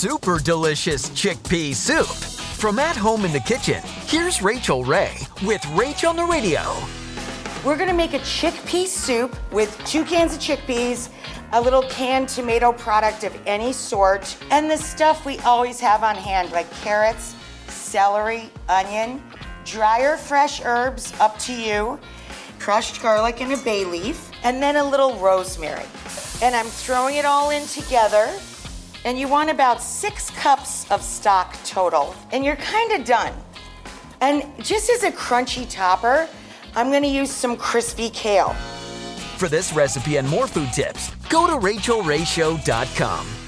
Super delicious chickpea soup. From at home in the kitchen, here's Rachael Ray with Rach on the Radio. We're gonna make a chickpea soup with two cans of chickpeas, a little canned tomato product of any sort, and the stuff we always have on hand, like carrots, celery, onion, dry or fresh herbs, up to you, crushed garlic and a bay leaf, and then a little rosemary. And I'm throwing it all in together. And you want about six cups of stock total, and you're kind of done. And just as a crunchy topper, I'm gonna use some crispy kale. For this recipe and more food tips, go to rachaelrayshow.com.